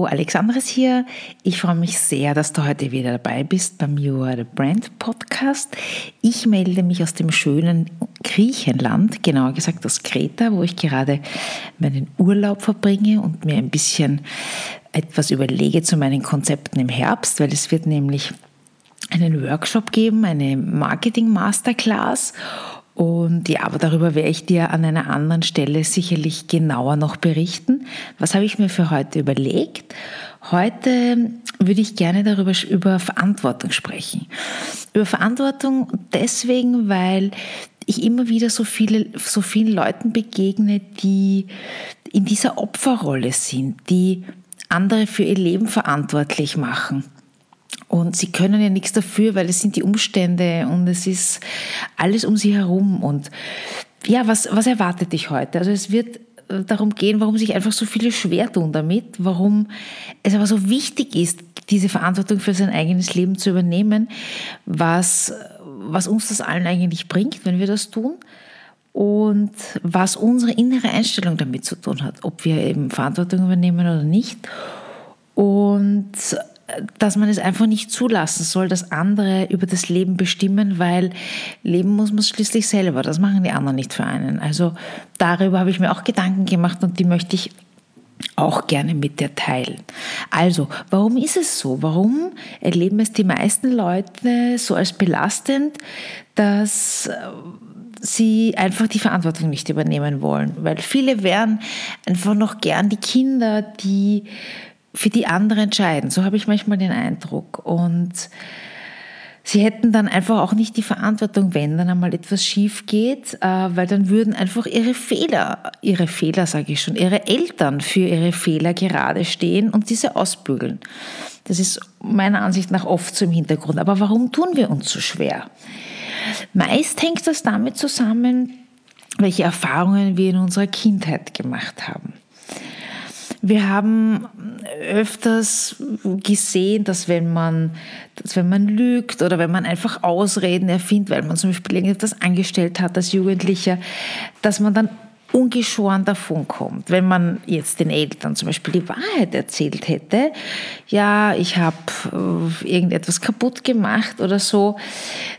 Hallo, Alexandres hier. Ich freue mich sehr, dass du heute wieder dabei bist beim You Are the Brand Podcast. Ich melde mich aus dem schönen Griechenland, genauer gesagt aus Kreta, wo ich gerade meinen Urlaub verbringe und mir ein bisschen etwas überlege zu meinen Konzepten im Herbst, weil es wird nämlich einen Workshop geben, eine Marketing Masterclass und ja, aber darüber werde ich dir an einer anderen Stelle sicherlich genauer noch berichten. Was habe ich mir für heute überlegt? Heute würde ich gerne darüber über Verantwortung sprechen. Über Verantwortung deswegen, weil ich immer wieder so viele, so vielen Leuten begegne, die in dieser Opferrolle sind, die andere für ihr Leben verantwortlich machen und sie können ja nichts dafür, weil es sind die Umstände und es ist alles um sie herum. Und ja, was, was erwartet dich heute? Also es wird äh, darum gehen, warum sich einfach so viele schwer tun damit, warum es aber so wichtig ist, diese Verantwortung für sein eigenes Leben zu übernehmen, was, was uns das allen eigentlich bringt, wenn wir das tun und was unsere innere Einstellung damit zu tun hat, ob wir eben Verantwortung übernehmen oder nicht. Und dass man es einfach nicht zulassen soll, dass andere über das Leben bestimmen, weil leben muss man schließlich selber. Das machen die anderen nicht für einen. Also darüber habe ich mir auch Gedanken gemacht und die möchte ich auch gerne mit dir teilen. Also, warum ist es so? Warum erleben es die meisten Leute so als belastend, dass sie einfach die Verantwortung nicht übernehmen wollen? Weil viele wären einfach noch gern die Kinder, die für die andere entscheiden. So habe ich manchmal den Eindruck. Und sie hätten dann einfach auch nicht die Verantwortung, wenn dann einmal etwas schief geht, äh, weil dann würden einfach ihre Fehler, ihre Fehler sage ich schon, ihre Eltern für ihre Fehler gerade stehen und diese ausbügeln. Das ist meiner Ansicht nach oft so im Hintergrund. Aber warum tun wir uns so schwer? Meist hängt das damit zusammen, welche Erfahrungen wir in unserer Kindheit gemacht haben. Wir haben öfters gesehen, dass wenn man, dass wenn man lügt oder wenn man einfach Ausreden erfindet, weil man zum Beispiel irgendetwas angestellt hat als Jugendlicher, dass man dann ungeschoren davon kommt. Wenn man jetzt den Eltern zum Beispiel die Wahrheit erzählt hätte, ja, ich habe äh, irgendetwas kaputt gemacht oder so,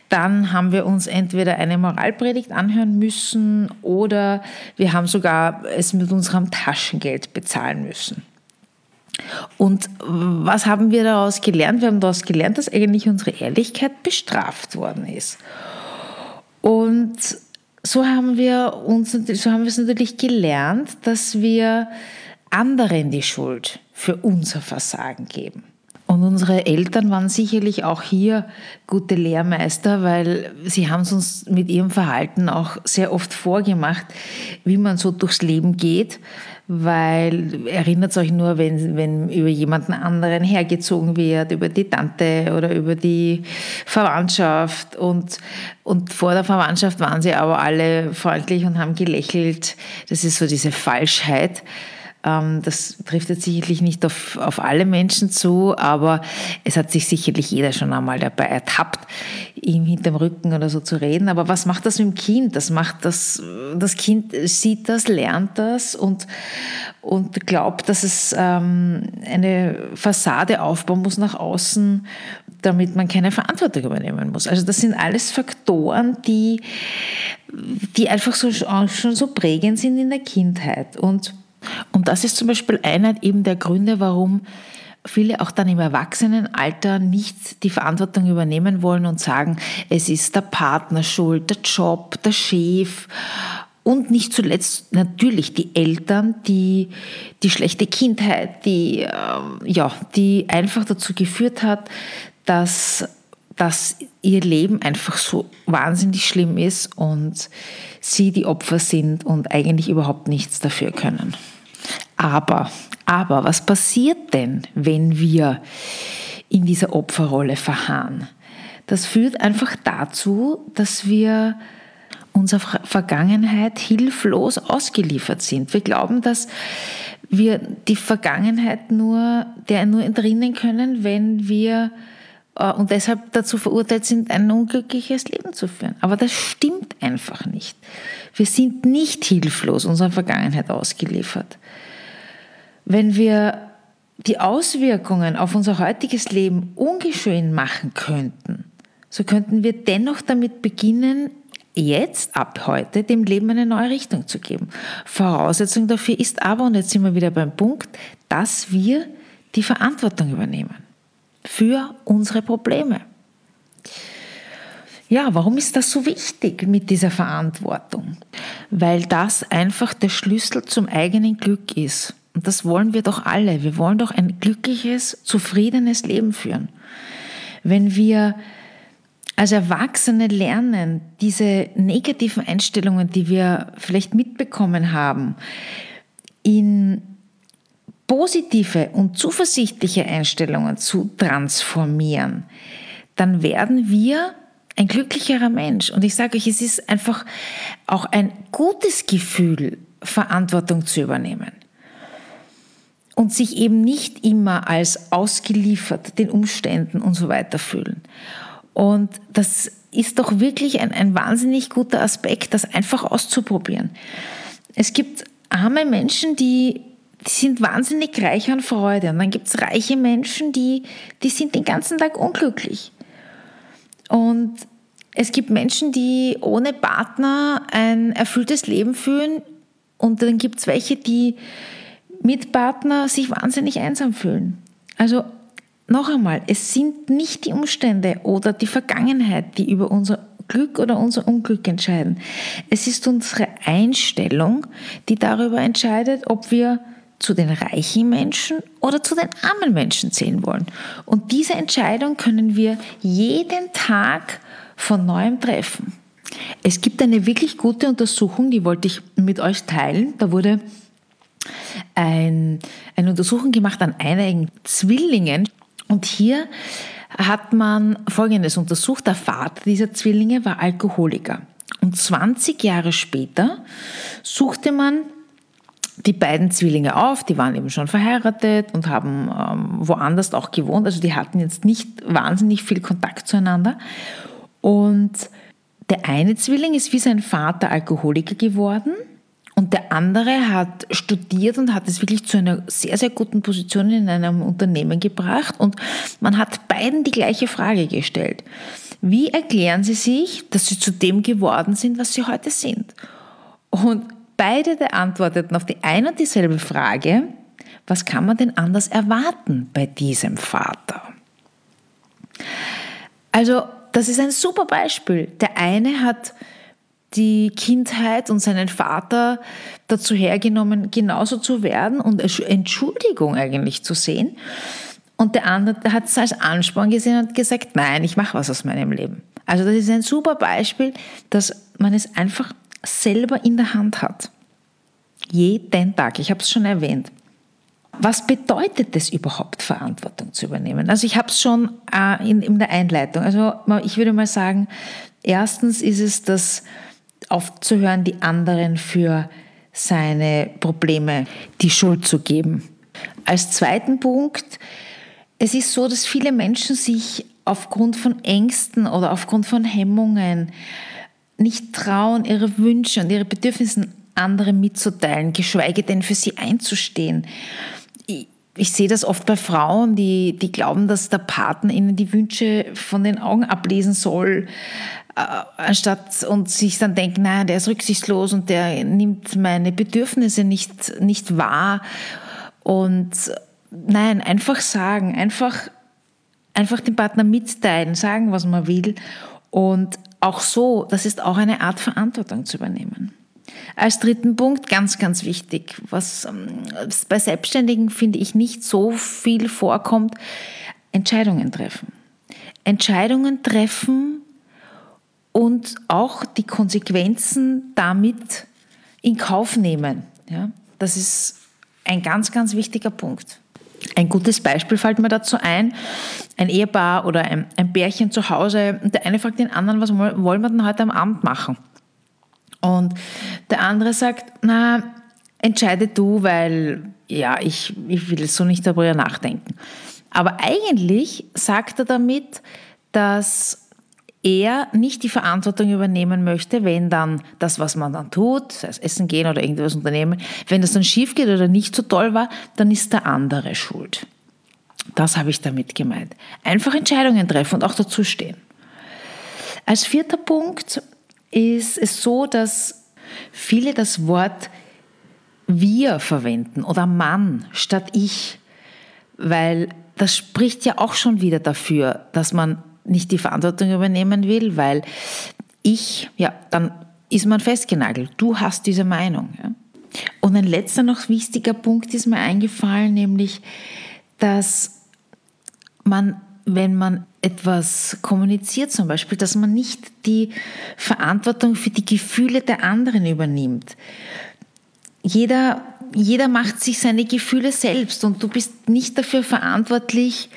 dann haben wir uns entweder eine Moralpredigt anhören müssen oder wir haben sogar es mit unserem Taschengeld bezahlen müssen. Und was haben wir daraus gelernt? Wir haben daraus gelernt, dass eigentlich unsere Ehrlichkeit bestraft worden ist. Und so haben wir uns, so haben wir es natürlich gelernt, dass wir anderen die Schuld für unser Versagen geben. Und unsere Eltern waren sicherlich auch hier gute Lehrmeister, weil sie haben es uns mit ihrem Verhalten auch sehr oft vorgemacht, wie man so durchs Leben geht weil erinnert euch nur, wenn, wenn über jemanden anderen hergezogen wird, über die Tante oder über die Verwandtschaft und, und vor der Verwandtschaft waren sie aber alle freundlich und haben gelächelt. Das ist so diese Falschheit. Ähm, das trifft jetzt sicherlich nicht auf, auf alle Menschen zu, aber es hat sich sicherlich jeder schon einmal dabei ertappt, ihm hinterm Rücken oder so zu reden. Aber was macht das mit dem Kind? Das macht das, das Kind sieht das, lernt das und, und glaubt, dass es ähm, eine Fassade aufbauen muss nach außen, damit man keine Verantwortung übernehmen muss. Also das sind alles Faktoren, die, die einfach so, schon so prägend sind in der Kindheit. Und und das ist zum Beispiel einer eben der Gründe, warum viele auch dann im Erwachsenenalter nicht die Verantwortung übernehmen wollen und sagen, es ist der Partner schuld, der Job, der Chef. Und nicht zuletzt natürlich die Eltern, die die schlechte Kindheit, die äh, ja, die einfach dazu geführt hat, dass dass ihr Leben einfach so wahnsinnig schlimm ist und sie die Opfer sind und eigentlich überhaupt nichts dafür können. Aber, aber was passiert denn, wenn wir in dieser Opferrolle verharren? Das führt einfach dazu, dass wir unserer Vergangenheit hilflos ausgeliefert sind. Wir glauben, dass wir die Vergangenheit nur, der nur entrinnen können, wenn wir und deshalb dazu verurteilt sind, ein unglückliches Leben zu führen. Aber das stimmt einfach nicht. Wir sind nicht hilflos unserer Vergangenheit ausgeliefert. Wenn wir die Auswirkungen auf unser heutiges Leben ungeschehen machen könnten, so könnten wir dennoch damit beginnen, jetzt, ab heute, dem Leben eine neue Richtung zu geben. Voraussetzung dafür ist aber, und jetzt sind wir wieder beim Punkt, dass wir die Verantwortung übernehmen für unsere Probleme. Ja, warum ist das so wichtig mit dieser Verantwortung? Weil das einfach der Schlüssel zum eigenen Glück ist. Und das wollen wir doch alle. Wir wollen doch ein glückliches, zufriedenes Leben führen. Wenn wir als Erwachsene lernen, diese negativen Einstellungen, die wir vielleicht mitbekommen haben, in positive und zuversichtliche Einstellungen zu transformieren, dann werden wir ein glücklicherer Mensch. Und ich sage euch, es ist einfach auch ein gutes Gefühl, Verantwortung zu übernehmen. Und sich eben nicht immer als ausgeliefert den Umständen und so weiter fühlen. Und das ist doch wirklich ein, ein wahnsinnig guter Aspekt, das einfach auszuprobieren. Es gibt arme Menschen, die, die sind wahnsinnig reich an Freude. Und dann gibt es reiche Menschen, die, die sind den ganzen Tag unglücklich. Und es gibt Menschen, die ohne Partner ein erfülltes Leben führen. Und dann gibt es welche, die mit Partner sich wahnsinnig einsam fühlen. Also noch einmal, es sind nicht die Umstände oder die Vergangenheit, die über unser Glück oder unser Unglück entscheiden. Es ist unsere Einstellung, die darüber entscheidet, ob wir zu den reichen Menschen oder zu den armen Menschen zählen wollen. Und diese Entscheidung können wir jeden Tag von neuem treffen. Es gibt eine wirklich gute Untersuchung, die wollte ich mit euch teilen. Da wurde ein, eine Untersuchung gemacht an einigen Zwillingen. Und hier hat man Folgendes untersucht. Der Vater dieser Zwillinge war Alkoholiker. Und 20 Jahre später suchte man die beiden Zwillinge auf, die waren eben schon verheiratet und haben ähm, woanders auch gewohnt, also die hatten jetzt nicht wahnsinnig viel Kontakt zueinander. Und der eine Zwilling ist wie sein Vater Alkoholiker geworden und der andere hat studiert und hat es wirklich zu einer sehr, sehr guten Position in einem Unternehmen gebracht. Und man hat beiden die gleiche Frage gestellt. Wie erklären Sie sich, dass Sie zu dem geworden sind, was Sie heute sind? Und beide antworteten auf die eine und dieselbe Frage, was kann man denn anders erwarten bei diesem Vater? Also, das ist ein super Beispiel. Der eine hat die Kindheit und seinen Vater dazu hergenommen, genauso zu werden und Entschuldigung eigentlich zu sehen. Und der andere hat es als Ansporn gesehen und gesagt, nein, ich mache was aus meinem Leben. Also das ist ein super Beispiel, dass man es einfach selber in der Hand hat. Jeden Tag, ich habe es schon erwähnt. Was bedeutet es überhaupt, Verantwortung zu übernehmen? Also ich habe es schon äh, in, der Einleitung. Also ich würde mal sagen, erstens ist es das aufzuhören, die anderen für seine Probleme die Schuld zu geben. Als zweiten Punkt, es ist so, dass viele Menschen sich aufgrund von Ängsten oder aufgrund von Hemmungen nicht trauen, ihre Wünsche und ihre Bedürfnisse anderen mitzuteilen, geschweige denn für sie einzustehen. Ich, ich sehe das oft bei Frauen, die, die glauben, dass der Partner ihnen die Wünsche von den Augen ablesen soll, äh, anstatt und sich dann denken, naja, der ist rücksichtslos und der nimmt meine Bedürfnisse nicht, nicht wahr. Und nein, einfach sagen, einfach, einfach dem Partner mitteilen, sagen, was man will. Und auch so, das ist auch eine Art Verantwortung zu übernehmen. Als dritten Punkt, ganz, ganz wichtig, was ähm, bei Selbstständigen finde ich nicht so viel vorkommt, Entscheidungen treffen. Entscheidungen treffen und auch die Konsequenzen damit in Kauf nehmen. Ja, das ist ein ganz, ganz wichtiger Punkt. Ein gutes Beispiel fällt mir dazu ein. Ein Ehepaar oder ein, ein Bärchen zu Hause. Der eine fragt den anderen, was wollen wir denn heute am Abend machen? Und der andere sagt, na, entscheide du, weil ja, ich, ich will so nicht darüber nachdenken. Aber eigentlich sagt er damit, dass er nicht die Verantwortung übernehmen möchte, wenn dann das, was man dann tut, sei es essen gehen oder irgendwas unternehmen, wenn das dann schief geht oder nicht so toll war, dann ist der andere schuld. Das habe ich damit gemeint. Einfach Entscheidungen treffen und auch dazu stehen. Als vierter Punkt ist es so, dass viele das Wort wir verwenden oder Mann statt ich, weil das spricht ja auch schon wieder dafür, dass man nicht die Verantwortung übernehmen will, weil ich, ja, dann ist man festgenagelt. Du hast diese Meinung. Ja. Und ein letzter noch wichtiger Punkt ist mir eingefallen, nämlich, dass man, wenn man etwas kommuniziert zum Beispiel, dass man nicht die Verantwortung für die Gefühle der anderen übernimmt. Jeder, jeder macht sich seine Gefühle selbst und du bist nicht dafür verantwortlich,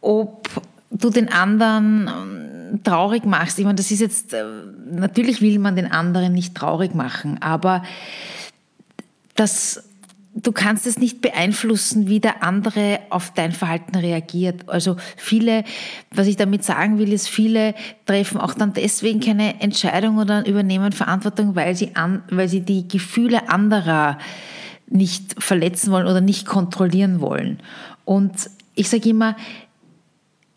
ob du den anderen ähm, traurig machst. Ich meine, das ist jetzt, äh, natürlich will man den anderen nicht traurig machen, aber das, du kannst es nicht beeinflussen, wie der andere auf dein Verhalten reagiert. Also viele, was ich damit sagen will, ist, viele treffen auch dann deswegen keine Entscheidung oder übernehmen Verantwortung, weil sie, an, weil sie die Gefühle anderer nicht verletzen wollen oder nicht kontrollieren wollen. Und ich sage immer,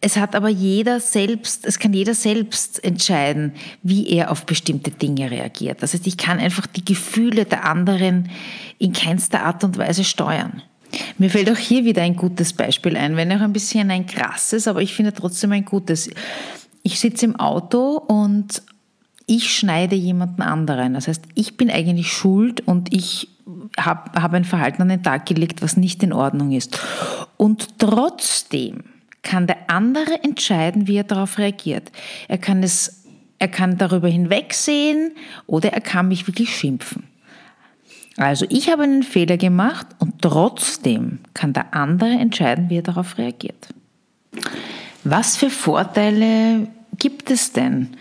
es hat aber jeder selbst, es kann jeder selbst entscheiden, wie er auf bestimmte Dinge reagiert. Das heißt, ich kann einfach die Gefühle der anderen in keinster Art und Weise steuern. Mir fällt auch hier wieder ein gutes Beispiel ein, wenn auch ein bisschen ein krasses, aber ich finde trotzdem ein gutes. Ich sitze im Auto und ich schneide jemanden anderen. Das heißt, ich bin eigentlich schuld und ich habe hab ein Verhalten an den Tag gelegt, was nicht in Ordnung ist. Und trotzdem kann der andere entscheiden, wie er darauf reagiert. Er kann es, er kann darüber hinwegsehen oder er kann mich wirklich schimpfen. Also ich habe einen Fehler gemacht und trotzdem kann der andere entscheiden, wie er darauf reagiert. Was für Vorteile gibt es denn,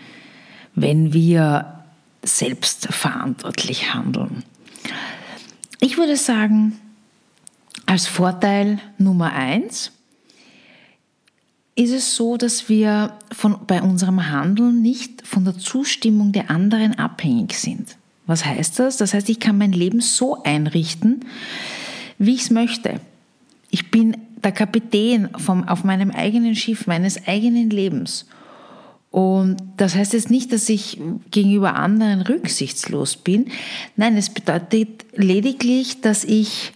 wenn wir selbstverantwortlich handeln? Ich würde sagen, als Vorteil Nummer eins, ist es so, dass wir von, bei unserem Handeln nicht von der Zustimmung der anderen abhängig sind. Was heißt das? Das heißt, ich kann mein Leben so einrichten, wie ich es möchte. Ich bin der Kapitän vom, auf meinem eigenen Schiff, meines eigenen Lebens. Und das heißt jetzt nicht, dass ich gegenüber anderen rücksichtslos bin. Nein, es bedeutet lediglich, dass ich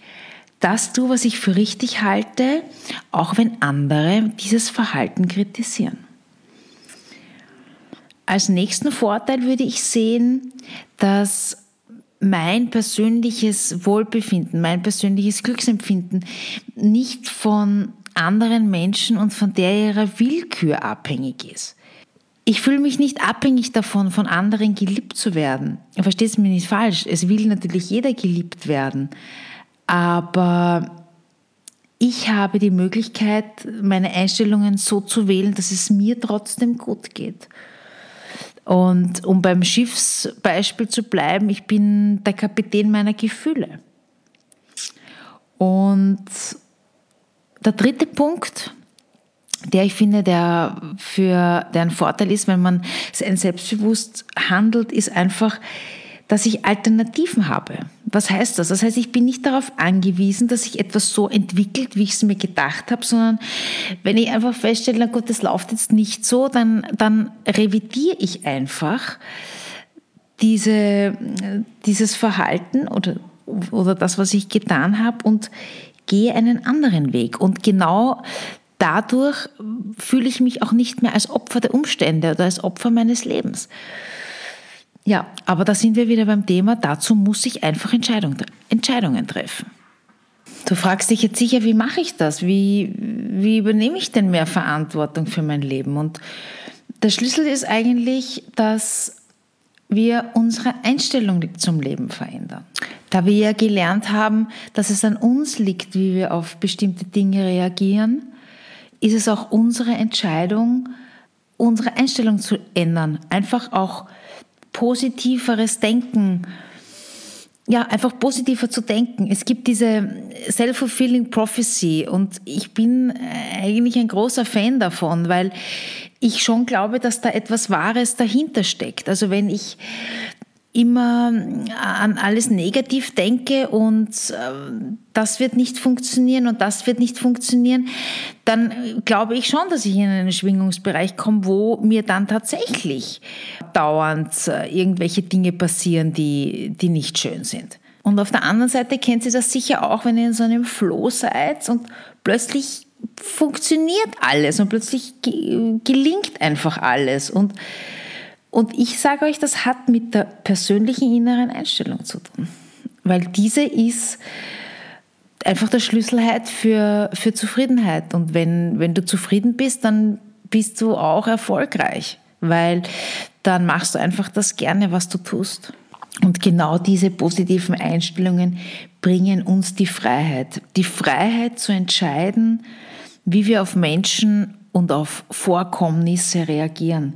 das tue, was ich für richtig halte, auch wenn andere dieses Verhalten kritisieren. Als nächsten Vorteil würde ich sehen, dass mein persönliches Wohlbefinden, mein persönliches Glücksempfinden nicht von anderen Menschen und von der ihrer Willkür abhängig ist. Ich fühle mich nicht abhängig davon, von anderen geliebt zu werden. Versteht es mir nicht falsch. Es will natürlich jeder geliebt werden. Aber ich habe die Möglichkeit, meine Einstellungen so zu wählen, dass es mir trotzdem gut geht. Und um beim Schiffsbeispiel zu bleiben, ich bin der Kapitän meiner Gefühle. Und der dritte Punkt, der ich finde, der für der ein Vorteil ist, wenn man selbstbewusst handelt, ist einfach, dass ich Alternativen habe. Was heißt das? Das heißt, ich bin nicht darauf angewiesen, dass sich etwas so entwickelt, wie ich es mir gedacht habe, sondern wenn ich einfach feststelle, na gut, das läuft jetzt nicht so, dann, dann revidiere ich einfach diese, dieses Verhalten oder, oder das, was ich getan habe und gehe einen anderen Weg. Und genau dadurch fühle ich mich auch nicht mehr als Opfer der Umstände oder als Opfer meines Lebens. Ja, aber da sind wir wieder beim Thema, dazu muss ich einfach Entscheidung, Entscheidungen treffen. Du fragst dich jetzt sicher, wie mache ich das? Wie, wie übernehme ich denn mehr Verantwortung für mein Leben? Und der Schlüssel ist eigentlich, dass wir unsere Einstellung zum Leben verändern. Da wir ja gelernt haben, dass es an uns liegt, wie wir auf bestimmte Dinge reagieren, ist es auch unsere Entscheidung, unsere Einstellung zu ändern. Einfach auch positiveres Denken ja, einfach positiver zu denken. Es gibt diese self-fulfilling prophecy und ich bin äh, eigentlich ein großer Fan davon, weil ich schon glaube, dass da etwas Wahres dahinter steckt. Also wenn ich immer an alles negativ denke und äh, das wird nicht funktionieren und das wird nicht funktionieren, dann glaube ich schon, dass ich in einen Schwingungsbereich komme, wo mir dann tatsächlich dauernd äh, irgendwelche Dinge passieren, die, die nicht schön sind. Und auf der anderen Seite kennt Sie das sicher auch, wenn ihr in so einem Flow seid und plötzlich funktioniert alles und plötzlich gelingt einfach alles und und ich sage euch, das hat mit der persönlichen inneren Einstellung zu tun. Weil diese ist einfach der Schlüssel für, für Zufriedenheit. Und wenn, wenn du zufrieden bist, dann bist du auch erfolgreich. Weil dann machst du einfach das gerne, was du tust. Und genau diese positiven Einstellungen bringen uns die Freiheit. Die Freiheit zu entscheiden, wie wir auf Menschen und auf Vorkommnisse reagieren.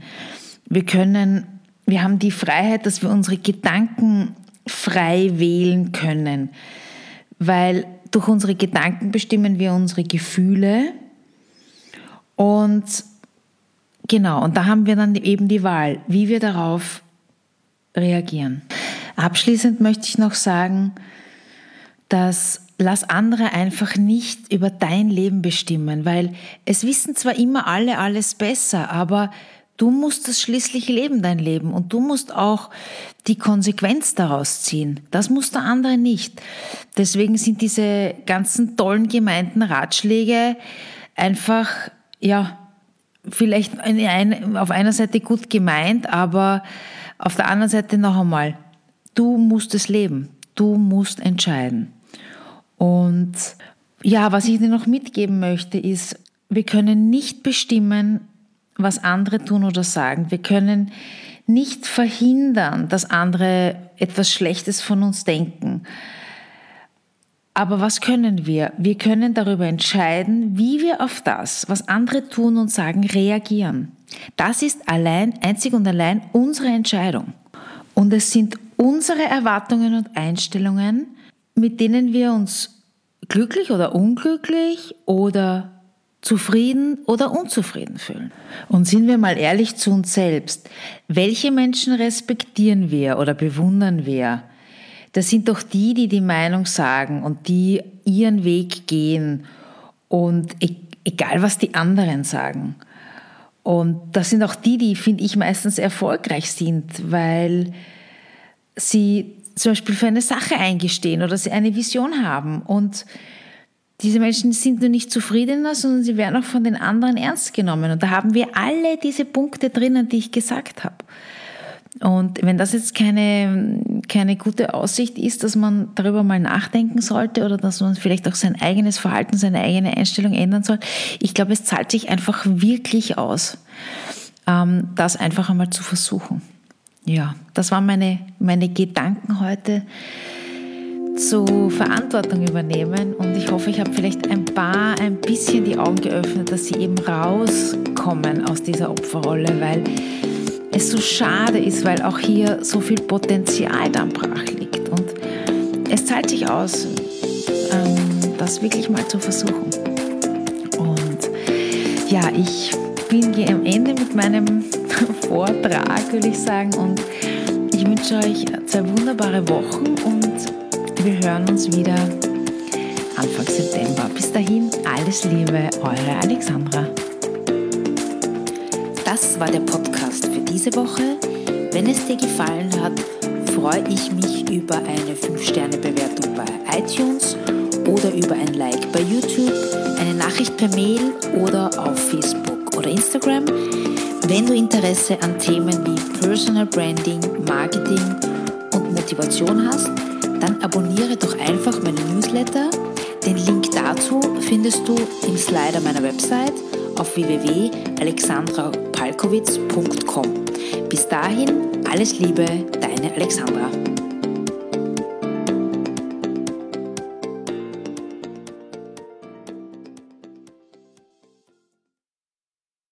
Wir können, wir haben die Freiheit, dass wir unsere Gedanken frei wählen können, weil durch unsere Gedanken bestimmen wir unsere Gefühle und genau, und da haben wir dann eben die Wahl, wie wir darauf reagieren. Abschließend möchte ich noch sagen, dass lass andere einfach nicht über dein Leben bestimmen, weil es wissen zwar immer alle alles besser, aber Du musst es schließlich leben, dein Leben. Und du musst auch die Konsequenz daraus ziehen. Das muss der andere nicht. Deswegen sind diese ganzen tollen gemeinten Ratschläge einfach, ja, vielleicht auf einer Seite gut gemeint, aber auf der anderen Seite noch einmal, du musst es leben. Du musst entscheiden. Und ja, was ich dir noch mitgeben möchte, ist, wir können nicht bestimmen, was andere tun oder sagen. Wir können nicht verhindern, dass andere etwas Schlechtes von uns denken. Aber was können wir? Wir können darüber entscheiden, wie wir auf das, was andere tun und sagen, reagieren. Das ist allein, einzig und allein unsere Entscheidung. Und es sind unsere Erwartungen und Einstellungen, mit denen wir uns glücklich oder unglücklich oder zufrieden oder unzufrieden fühlen. Und sind wir mal ehrlich zu uns selbst, welche Menschen respektieren wir oder bewundern wir? Das sind doch die, die die Meinung sagen und die ihren Weg gehen und e-, egal was die anderen sagen. Und das sind auch die, die, finde ich, meistens erfolgreich sind, weil sie zum Beispiel für eine Sache eingestehen oder sie eine Vision haben und diese Menschen sind nur nicht zufriedener, sondern sie werden auch von den anderen ernst genommen. Und da haben wir alle diese Punkte drinnen, die ich gesagt habe. Und wenn das jetzt keine, keine gute Aussicht ist, dass man darüber mal nachdenken sollte oder dass man vielleicht auch sein eigenes Verhalten, seine eigene Einstellung ändern soll, ich glaube, es zahlt sich einfach wirklich aus, ähm, das einfach einmal zu versuchen. Ja, das waren meine, meine Gedanken heute zu Verantwortung übernehmen. Und ich hoffe, ich habe vielleicht ein paar ein bisschen die Augen geöffnet, dass sie eben rauskommen aus dieser Opferrolle, weil es so schade ist, weil auch hier so viel Potenzial dann brach liegt. Und es zahlt sich aus, ähm, das wirklich mal zu versuchen. Und ja, ich bin hier am Ende mit meinem Vortrag, würde ich sagen, und ich wünsche euch zwei wunderbare Wochen und wir hören uns wieder Anfang September. Bis dahin, alles Liebe, eure Alexandra. Das war der Podcast für diese Woche. Wenn es dir gefallen hat, freue ich mich über eine 5-Sterne-Bewertung bei iTunes oder über ein Like bei YouTube, eine Nachricht per Mail oder auf Facebook oder Instagram. Wenn du Interesse an Themen wie Personal Branding, Marketing und Motivation hast, dann abonniere doch einfach meinen Newsletter. Den Link dazu findest du im Slider meiner Website auf www.alexandrapalkowitz.com. Bis dahin, alles Liebe, deine Alexandra.